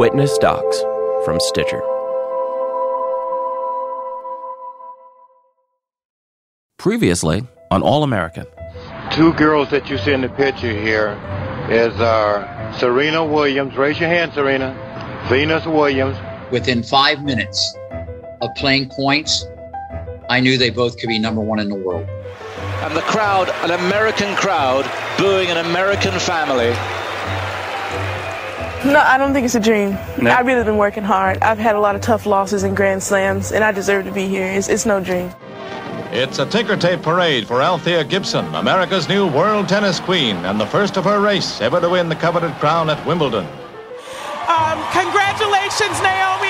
Witness Docs from Stitcher. Previously on All American. Two girls that you see in the picture here is uh, Serena Williams. Raise your hand, Serena. Venus Williams. Within five minutes of playing points, I knew they both could be number one in the world. And the crowd, an American crowd, booing an American family. No, I don't think it's a dream. No. I've really been working hard. I've had a lot of tough losses in Grand Slams, and I deserve to be here. It's, it's no dream. It's a Tinker Tape parade for Althea Gibson, America's new world tennis queen, and the first of her race ever to win the coveted crown at Wimbledon. Um, congratulations, Naomi.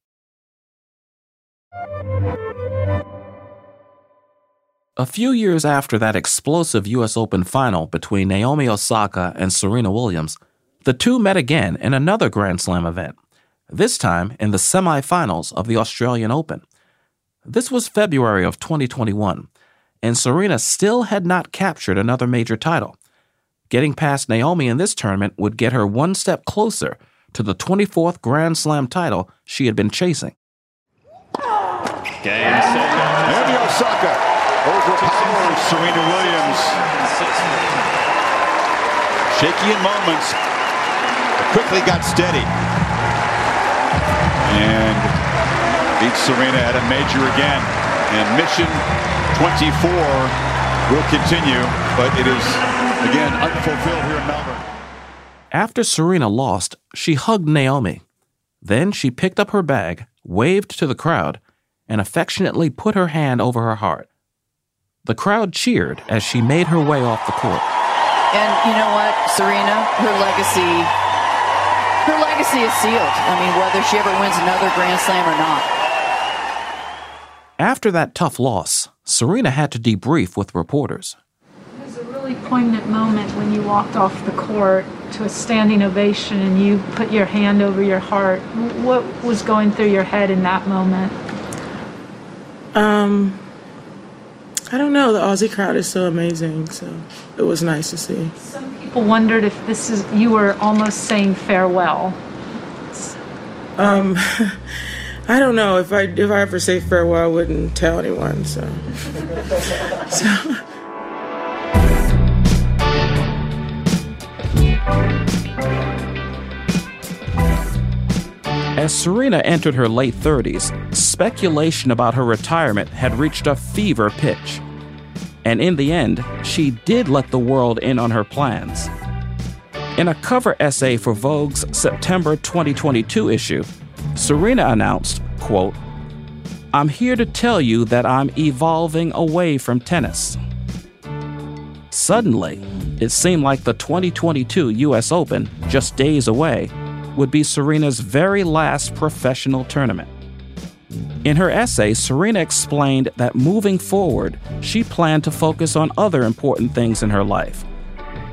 A few years after that explosive US Open final between Naomi Osaka and Serena Williams, the two met again in another Grand Slam event, this time in the semifinals of the Australian Open. This was February of 2021, and Serena still had not captured another major title. Getting past Naomi in this tournament would get her one step closer to the 24th Grand Slam title she had been chasing. Game set. Naomi Osaka overpowers Serena Williams. Shaky in moments, but quickly got steady. And beats Serena at a major again. And mission 24 will continue, but it is, again, unfulfilled here in Melbourne. After Serena lost, she hugged Naomi. Then she picked up her bag, waved to the crowd, and affectionately put her hand over her heart. The crowd cheered as she made her way off the court. And you know what, Serena, her legacy her legacy is sealed. I mean, whether she ever wins another Grand Slam or not. After that tough loss, Serena had to debrief with reporters. It was a really poignant moment when you walked off the court to a standing ovation and you put your hand over your heart. What was going through your head in that moment? Um, I don't know. The Aussie crowd is so amazing, so it was nice to see. Some people wondered if this is you were almost saying farewell. Um, I don't know if I if I ever say farewell, I wouldn't tell anyone. So, so. As Serena entered her late 30s, speculation about her retirement had reached a fever pitch. And in the end, she did let the world in on her plans. In a cover essay for Vogue's September 2022 issue, Serena announced, quote, I'm here to tell you that I'm evolving away from tennis. Suddenly, it seemed like the 2022 US Open, just days away, would be Serena's very last professional tournament. In her essay, Serena explained that moving forward, she planned to focus on other important things in her life,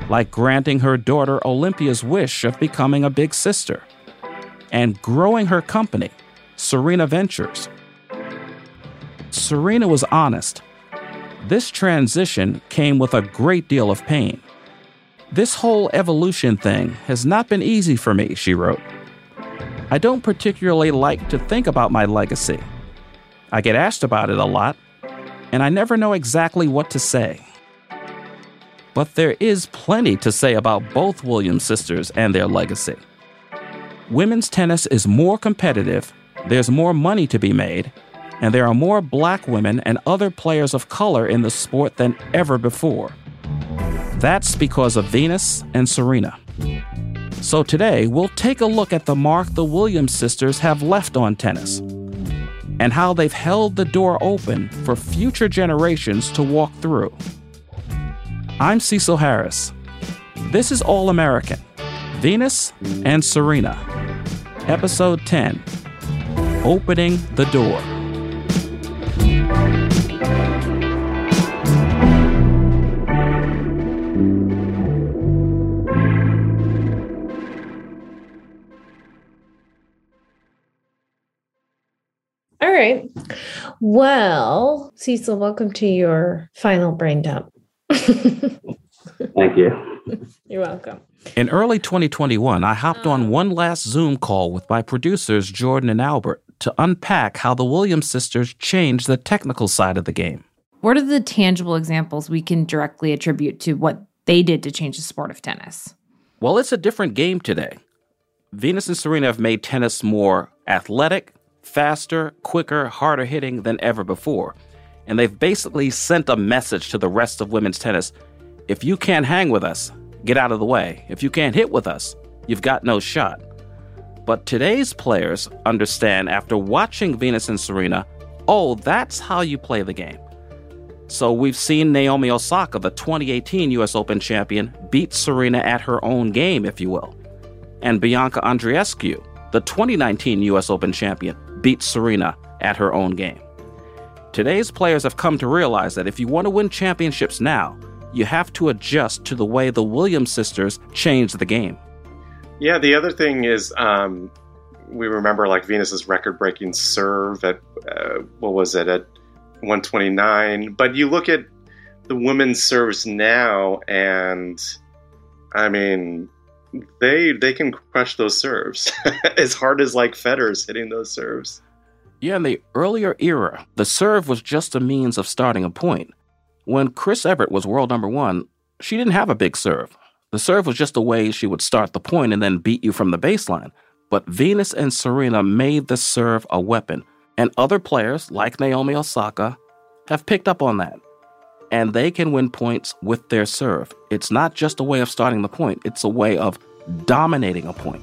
like granting her daughter Olympia's wish of becoming a big sister, and growing her company, Serena Ventures. Serena was honest. This transition came with a great deal of pain. This whole evolution thing has not been easy for me, she wrote. I don't particularly like to think about my legacy. I get asked about it a lot, and I never know exactly what to say. But there is plenty to say about both Williams sisters and their legacy. Women's tennis is more competitive, there's more money to be made, and there are more black women and other players of color in the sport than ever before. That's because of Venus and Serena. So today, we'll take a look at the mark the Williams sisters have left on tennis and how they've held the door open for future generations to walk through. I'm Cecil Harris. This is All American Venus and Serena, Episode 10 Opening the Door. Right. Well, Cecil, welcome to your final brain dump. Thank you. You're welcome. In early 2021, I hopped on uh-huh. one last Zoom call with my producers, Jordan and Albert, to unpack how the Williams sisters changed the technical side of the game. What are the tangible examples we can directly attribute to what they did to change the sport of tennis? Well, it's a different game today. Venus and Serena have made tennis more athletic, faster, quicker, harder hitting than ever before. And they've basically sent a message to the rest of women's tennis if you can't hang with us, get out of the way. If you can't hit with us, you've got no shot. But today's players understand after watching Venus and Serena, oh, that's how you play the game. So we've seen Naomi Osaka, the 2018 US Open champion, beat Serena at her own game, if you will. And Bianca Andreescu, the 2019 US Open champion, beat Serena at her own game. Today's players have come to realize that if you want to win championships now, you have to adjust to the way the Williams sisters changed the game. Yeah, the other thing is um, we remember like Venus's record-breaking serve at uh, what was it at 129, but you look at the women's serves now, and I mean, they they can crush those serves as hard as like Federer's hitting those serves. Yeah, in the earlier era, the serve was just a means of starting a point. When Chris Evert was world number one, she didn't have a big serve. The serve was just a way she would start the point and then beat you from the baseline. But Venus and Serena made the serve a weapon, and other players, like Naomi Osaka, have picked up on that. And they can win points with their serve. It's not just a way of starting the point, it's a way of dominating a point.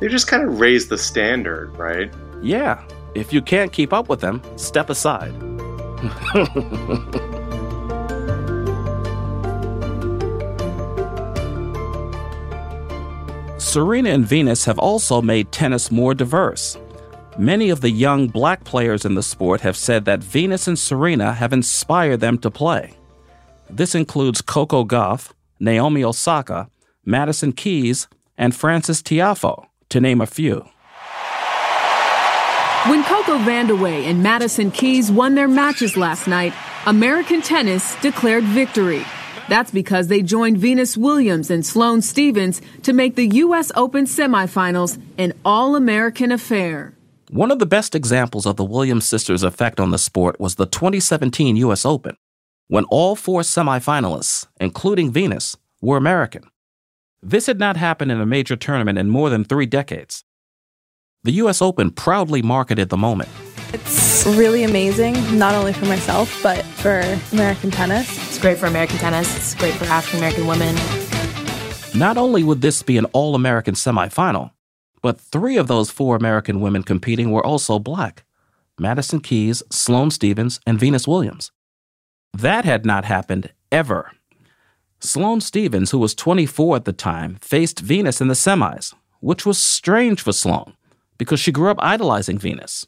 They just kind of raised the standard, right? Yeah. If you can't keep up with them, step aside. Serena and Venus have also made tennis more diverse. Many of the young black players in the sport have said that Venus and Serena have inspired them to play. This includes Coco Gauff, Naomi Osaka, Madison Keys, and Frances Tiafoe, to name a few. When Coco Vandeweghe and Madison Keys won their matches last night, American tennis declared victory. That's because they joined Venus Williams and Sloane Stevens to make the U.S. Open semifinals an all American affair. One of the best examples of the Williams sisters' effect on the sport was the 2017 U.S. Open, when all four semifinalists, including Venus, were American. This had not happened in a major tournament in more than three decades. The U.S. Open proudly marketed the moment. It's really amazing, not only for myself, but for American tennis. It's great for American tennis, it's great for African American women. Not only would this be an all American semifinal, but three of those four American women competing were also black Madison Keys, Sloane Stevens, and Venus Williams. That had not happened ever. Sloane Stevens, who was 24 at the time, faced Venus in the semis, which was strange for Sloane because she grew up idolizing Venus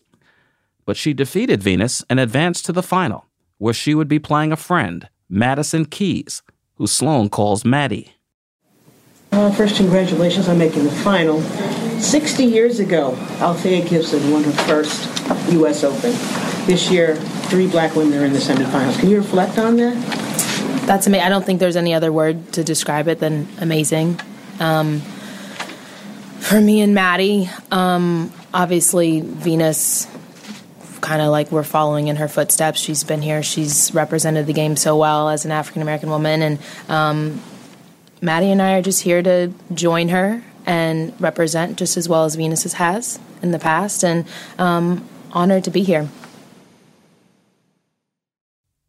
but she defeated Venus and advanced to the final, where she would be playing a friend, Madison Keys, who Sloane calls Maddie. Well, first, congratulations on making the final. 60 years ago, Althea Gibson won her first U.S. Open. This year, three black women are in the semifinals. Can you reflect on that? That's amazing. I don't think there's any other word to describe it than amazing. Um, For me and Maddie, um, obviously Venus kind of like we're following in her footsteps. She's been here. She's represented the game so well as an African American woman, and um, Maddie and I are just here to join her and represent just as well as Venus has in the past, and um, honored to be here.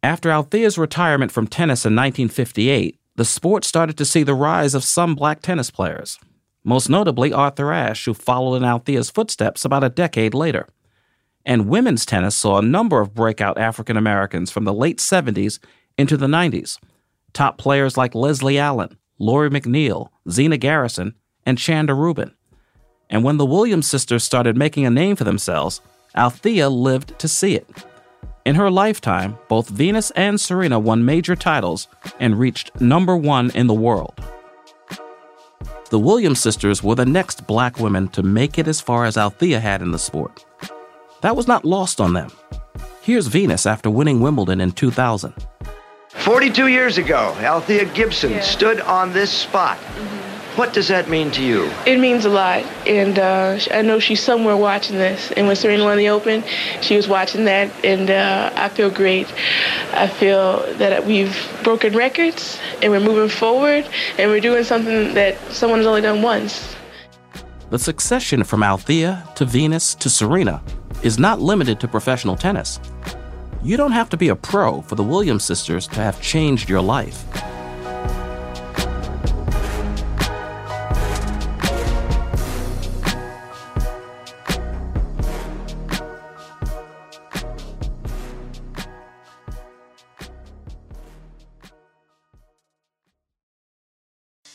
After Althea's retirement from tennis in 1958, the sport started to see the rise of some black tennis players, most notably Arthur Ashe, who followed in Althea's footsteps about a decade later. And women's tennis saw a number of breakout African Americans from the late 70s into the 90s. Top players like Leslie Allen, Lori McNeil, Zina Garrison, and Chanda Rubin. And when the Williams sisters started making a name for themselves, Althea lived to see it. In her lifetime, both Venus and Serena won major titles and reached number one in the world. The Williams sisters were the next black women to make it as far as Althea had in the sport. That was not lost on them. Here's Venus after winning Wimbledon in 2000. 42 years ago, Althea Gibson yeah. stood on this spot. Mm-hmm. What does that mean to you? It means a lot, and uh, I know she's somewhere watching this. And when Serena won the Open, she was watching that, and uh, I feel great. I feel that we've broken records, and we're moving forward, and we're doing something that someone has only done once. The succession from Althea to Venus to Serena is not limited to professional tennis. You don't have to be a pro for the Williams sisters to have changed your life.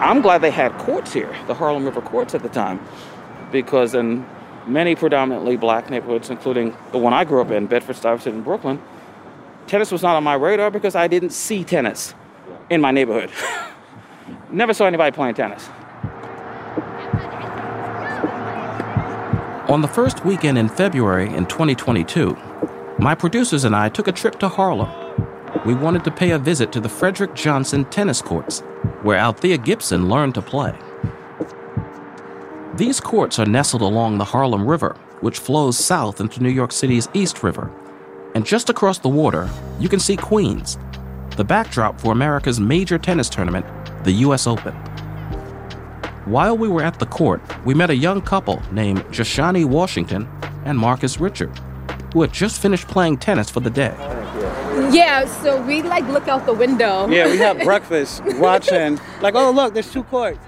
I'm glad they had courts here, the Harlem River courts at the time, because in many predominantly black neighborhoods, including the one I grew up in, Bedford Stuyvesant in Brooklyn, tennis was not on my radar because I didn't see tennis in my neighborhood. Never saw anybody playing tennis. On the first weekend in February in 2022, my producers and I took a trip to Harlem. We wanted to pay a visit to the Frederick Johnson tennis courts where Althea Gibson learned to play. These courts are nestled along the Harlem River, which flows south into New York City's East River. And just across the water, you can see Queens, the backdrop for America's major tennis tournament, the U.S. Open. While we were at the court, we met a young couple named Joshani Washington and Marcus Richard, who had just finished playing tennis for the day. Yeah, so we like look out the window. Yeah, we have breakfast, watching, like, oh, look, there's two courts.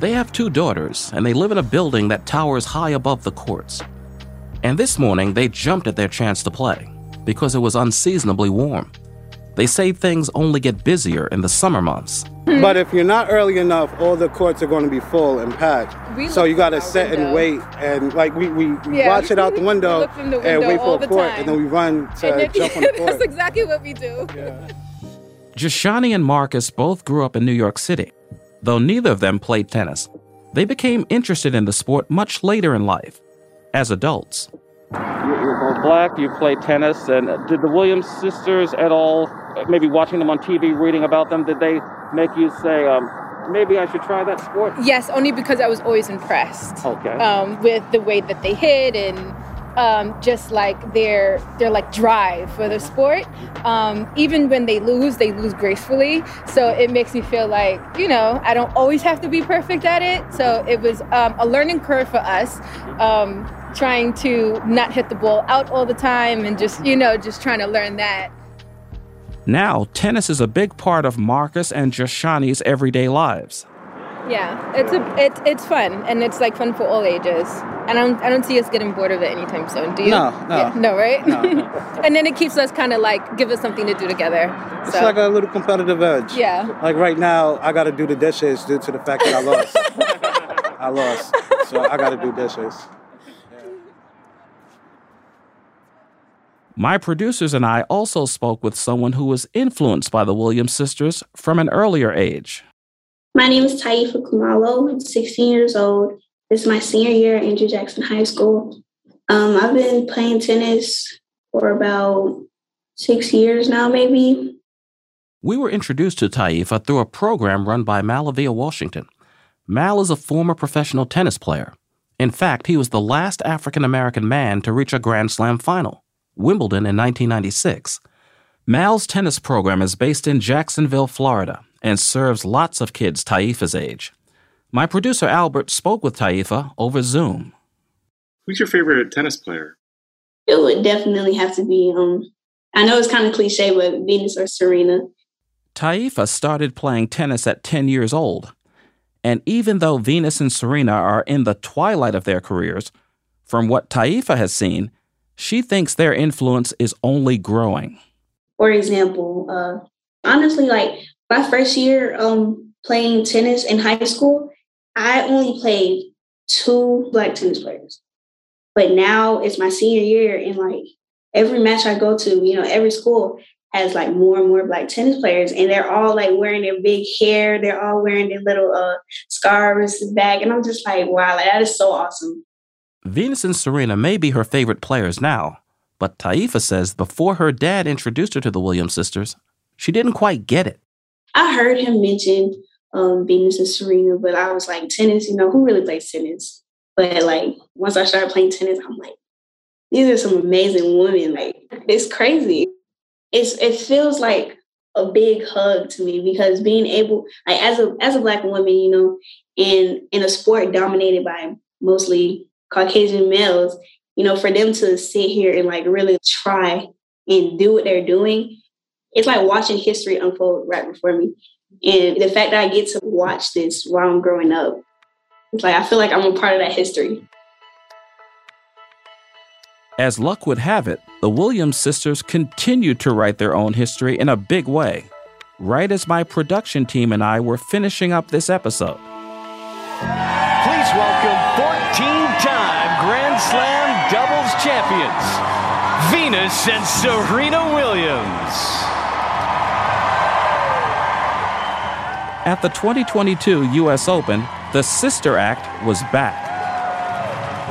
They have two daughters, and they live in a building that towers high above the courts. And this morning, they jumped at their chance to play because it was unseasonably warm. They say things only get busier in the summer months. Hmm. But if you're not early enough, all the courts are going to be full and packed. We so you got to from our sit and wait and like we, we, we Yeah. watch it out the window, look from the and wait for a court time. and then we run to And it- jump on the court. that's exactly what we do. Jashani and Marcus both grew up in New York City. Though neither of them played tennis, they became interested in the sport much later in life, as adults. You're black, you play tennis, and did the Williams sisters at all, maybe watching them on TV, reading about them, did they make you say, um, maybe I should try that sport? Yes, only because I was always impressed Okay. um, with the way that they hit and um, just like their their like drive for the sport. Um, even when they lose, they lose gracefully. So it makes me feel like you know I don't always have to be perfect at it. So it was um, a learning curve for us. Trying to not hit the ball out all the time and just you know just trying to learn that Now, tennis is a big part of Marcus and Jashani's everyday lives. Yeah, it's a it's it's fun and it's like fun for all ages. And I don't I don't see us getting bored of it anytime soon. Do you? No, no. Yeah, no, right? No, and then it keeps us kind of like give us something to do together. It's So like a little competitive edge. Yeah. Like right now, I got to do the dishes due to the fact that I lost. I lost, so I got to do dishes. My producers and I also spoke with someone who was influenced by the Williams sisters from an earlier age. My name is Taifa Kumalo. I'm 16 years old. This is my senior year at Andrew Jackson High School. Um, I've been playing tennis for about six years now, maybe. We were introduced to Taifa through a program run by MaliVai Washington. Mal is a former professional tennis player. In fact, he was the last African American man to reach a Grand Slam final, Wimbledon in 1996. Mal's tennis program is based in Jacksonville, Florida, and serves lots of kids Taifa's age. My producer Albert spoke with Taifa over Zoom. Who's your favorite tennis player? It would definitely have to be, um, I know it's kind of cliche, but Venus or Serena. Taifa started playing tennis at 10 years old. And even though Venus and Serena are in the twilight of their careers, from what Taifa has seen, she thinks their influence is only growing. For example, uh, honestly, like my first year um, playing tennis in high school, I only played two black tennis players. But now it's my senior year, and like every match I go to, you know, every school has like more and more black tennis players, and they're all like wearing their big hair. They're all wearing their little uh, scarves back, and I'm just like, wow, like, that is so awesome. Venus and Serena may be her favorite players now, but Taifa says before her dad introduced her to the Williams sisters, she didn't quite get it. I heard him mention um, Venus and Serena, but I was like, tennis, you know, who really plays tennis? But like, once I started playing tennis, I'm like, these are some amazing women. Like, it's crazy. It's it feels like a big hug to me because being able, like, as a as a black woman, you know, in in a sport dominated by mostly Caucasian males, you know, for them to sit here and like really try and do what they're doing, it's like watching history unfold right before me. And the fact that I get to watch this while I'm growing up, it's like I feel like I'm a part of that history. As luck would have it, the Williams sisters continued to write their own history in a big way, right as my production team and I were finishing up this episode. Champions, Venus and Serena Williams. At the 2022 U.S. Open, the Sister Act was back.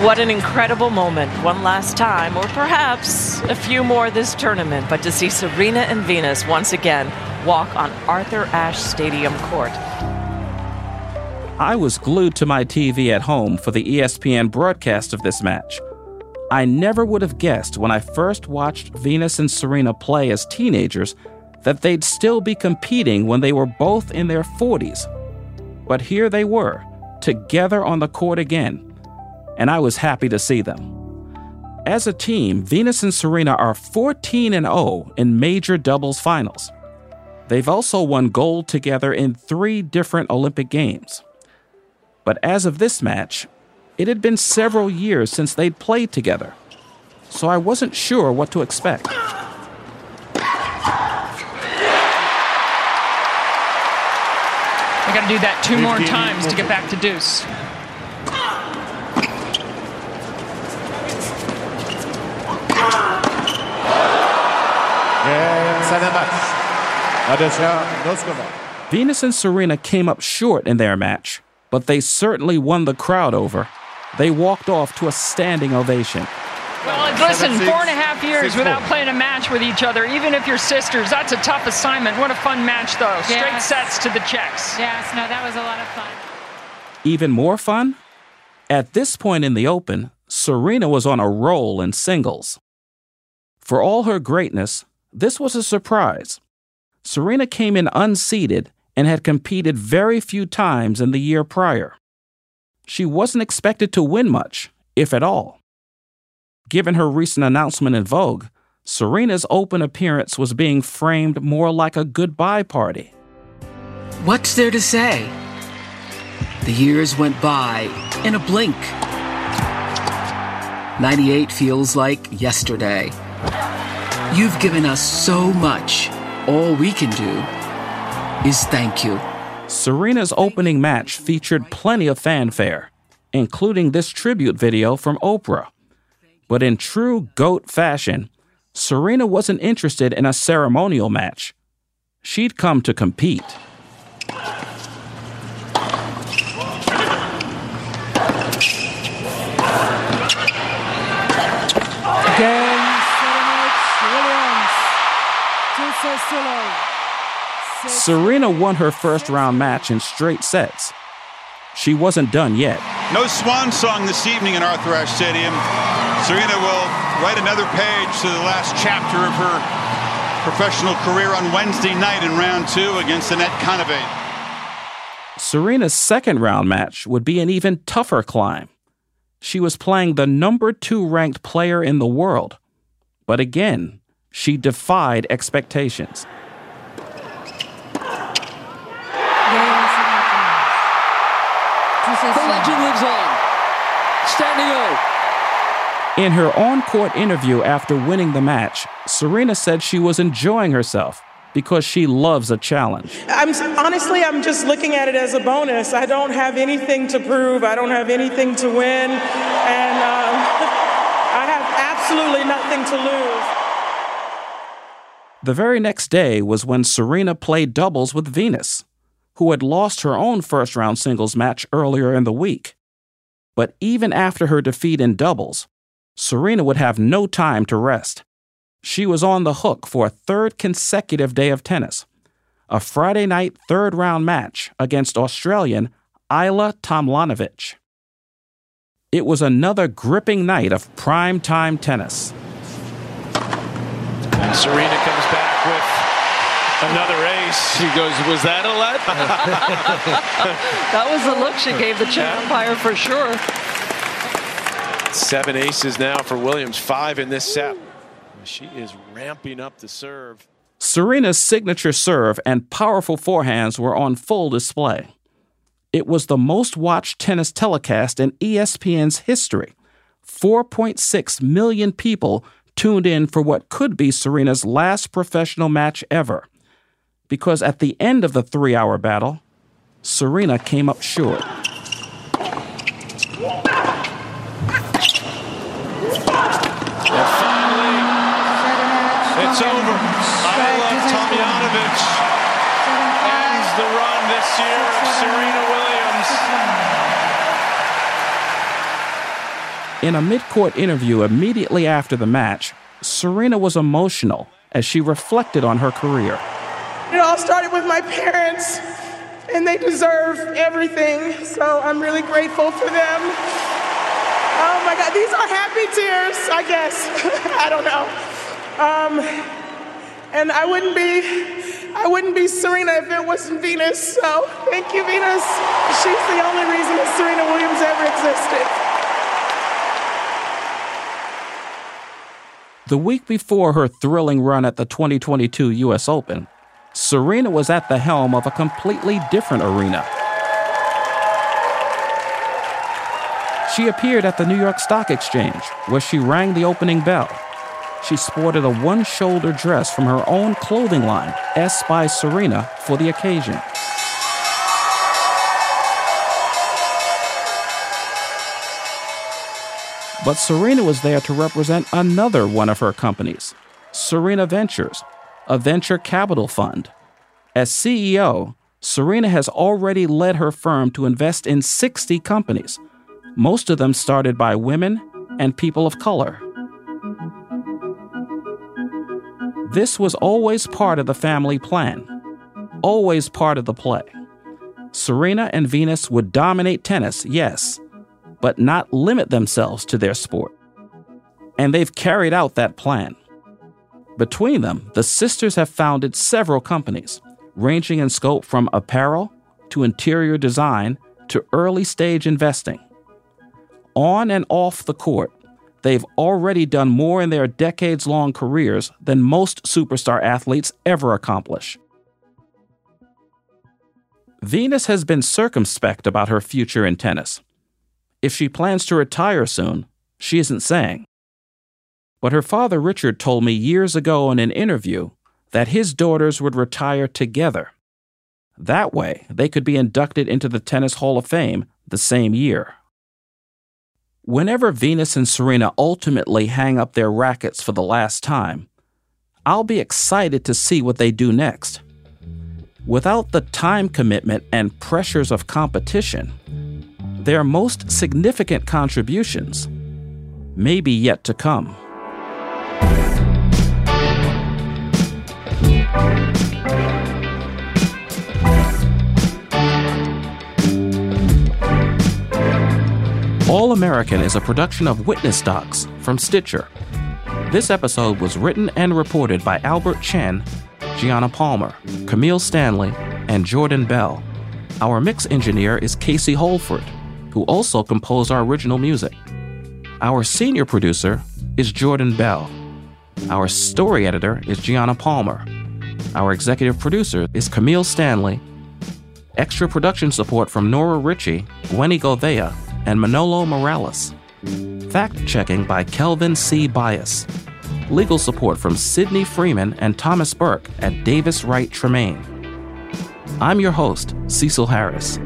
What an incredible moment. One last time, or perhaps a few more this tournament, but to see Serena and Venus once again walk on Arthur Ashe Stadium court. I was glued to my TV at home for the ESPN broadcast of this match. I never would have guessed when I first watched Venus and Serena play as teenagers that they'd still be competing when they were both in their 40s. But here they were, together on the court again, and I was happy to see them. As a team, Venus and Serena are 14 and 0 in major doubles finals. They've also won gold together in three different Olympic Games. But as of this match, it had been several years since they'd played together, so I wasn't sure what to expect. I gotta do that two more times to get back to deuce. Venus and Serena came up short in their match, but they certainly won the crowd over they walked off to a standing ovation. Well, listen, four and a half years without playing a match with each other, even if you're sisters, that's a tough assignment. What a fun match, though. Straight Yes. sets to the Czechs. Yes, no, that was a lot of fun. Even more fun? At this point in the Open, Serena was on a roll in singles. For all her greatness, this was a surprise. Serena came in unseeded and had competed very few times in the year prior. She wasn't expected to win much, if at all. Given her recent announcement in Vogue, Serena's open appearance was being framed more like a goodbye party. What's there to say? The years went by in a blink. 98 feels like yesterday. You've given us so much. All we can do is thank you. Serena's opening match featured plenty of fanfare, including this tribute video from Oprah. But in true GOAT fashion, Serena wasn't interested in a ceremonial match. She'd come to compete. Again, Serena Williams. To love. Serena won her first round match in straight sets. She wasn't done yet. No swan song this evening in Arthur Ashe Stadium. Serena will write another page to the last chapter of her professional career on Wednesday night in round two against Anett Kontaveit. Serena's second round match would be an even tougher climb. She was playing the number two ranked player in the world. But again, she defied expectations. The legend lives on. Standing O. In her on court interview after winning the match, Serena said she was enjoying herself because she loves a challenge. I'm honestly, I'm just looking at it as a bonus. I don't have anything to prove. I don't have anything to win, and um, I have absolutely nothing to lose. The very next day was when Serena played doubles with Venus, who had lost her own first round singles match earlier in the week. But even after her defeat in doubles, Serena would have no time to rest. She was on the hook for a third consecutive day of tennis, a Friday night third round match against Australian Ajla Tomljanovic. It was another gripping night of prime time tennis. And Serena comes back with another ace. She goes, Was that a let? that was the look she gave the Czech umpire for sure. Seven aces now for Williams, five in this set. She is ramping up the serve. Serena's signature serve and powerful forehands were on full display. It was the most watched tennis telecast in ESPN's history. 4.6 million people tuned in for what could be Serena's last professional match ever. Because at the end of the three hour battle, Serena came up short. It's over. Ajla Tomljanovic ends the run this year of Serena Williams. In a mid court interview immediately after the match, Serena was emotional as she reflected on her career. It all started with my parents, and they deserve everything. So I'm really grateful for them. Oh my God, these are happy tears, I guess. I don't know. Um, and I wouldn't be, I wouldn't be Serena if it wasn't Venus. So thank you, Venus. She's the only reason Serena Williams ever existed. The week before her thrilling run at the 2022 US Open, Serena was at the helm of a completely different arena. She appeared at the New York Stock Exchange, where she rang the opening bell she sported a one shoulder dress from her own clothing line, S by Serena, for the occasion. But Serena was there to represent another one of her companies, Serena Ventures, a venture capital fund. As CEO, Serena has already led her firm to invest in 60 companies, most of them started by women and people of color. This was always part of the family plan, always part of the play. Serena and Venus would dominate tennis, yes, but not limit themselves to their sport. And they've carried out that plan. Between them, the sisters have founded several companies, ranging in scope from apparel to interior design to early stage investing. On and off the court, they've already done more in their decades long careers than most superstar athletes ever accomplish. Venus has been circumspect about her future in tennis. If she plans to retire soon, she isn't saying. But her father Richard told me years ago in an interview that his daughters would retire together. That way, they could be inducted into the Tennis Hall of Fame the same year. Whenever Venus and Serena ultimately hang up their rackets for the last time, I'll be excited to see what they do next. Without the time commitment and pressures of competition, their most significant contributions may be yet to come. All American is a production of Witness Docs from Stitcher. This episode was written and reported by Albert Chen, Gianna Palmer, Camille Stanley, and Jordan Bell. Our mix engineer is Casey Holford, who also composed our original music. Our senior producer is Jordan Bell. Our story editor is Gianna Palmer. Our executive producer is Camille Stanley. Extra production support from Nora Ritchie, Gwenny Govea, and Manolo Morales. Fact checking by Kelvin C. Bias. Legal support from Sidney Freeman and Thomas Burke at Davis Wright Tremaine. I'm your host, Cecil Harris.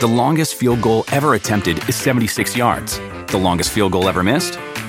The longest field goal ever attempted is 76 yards. The longest field goal ever missed?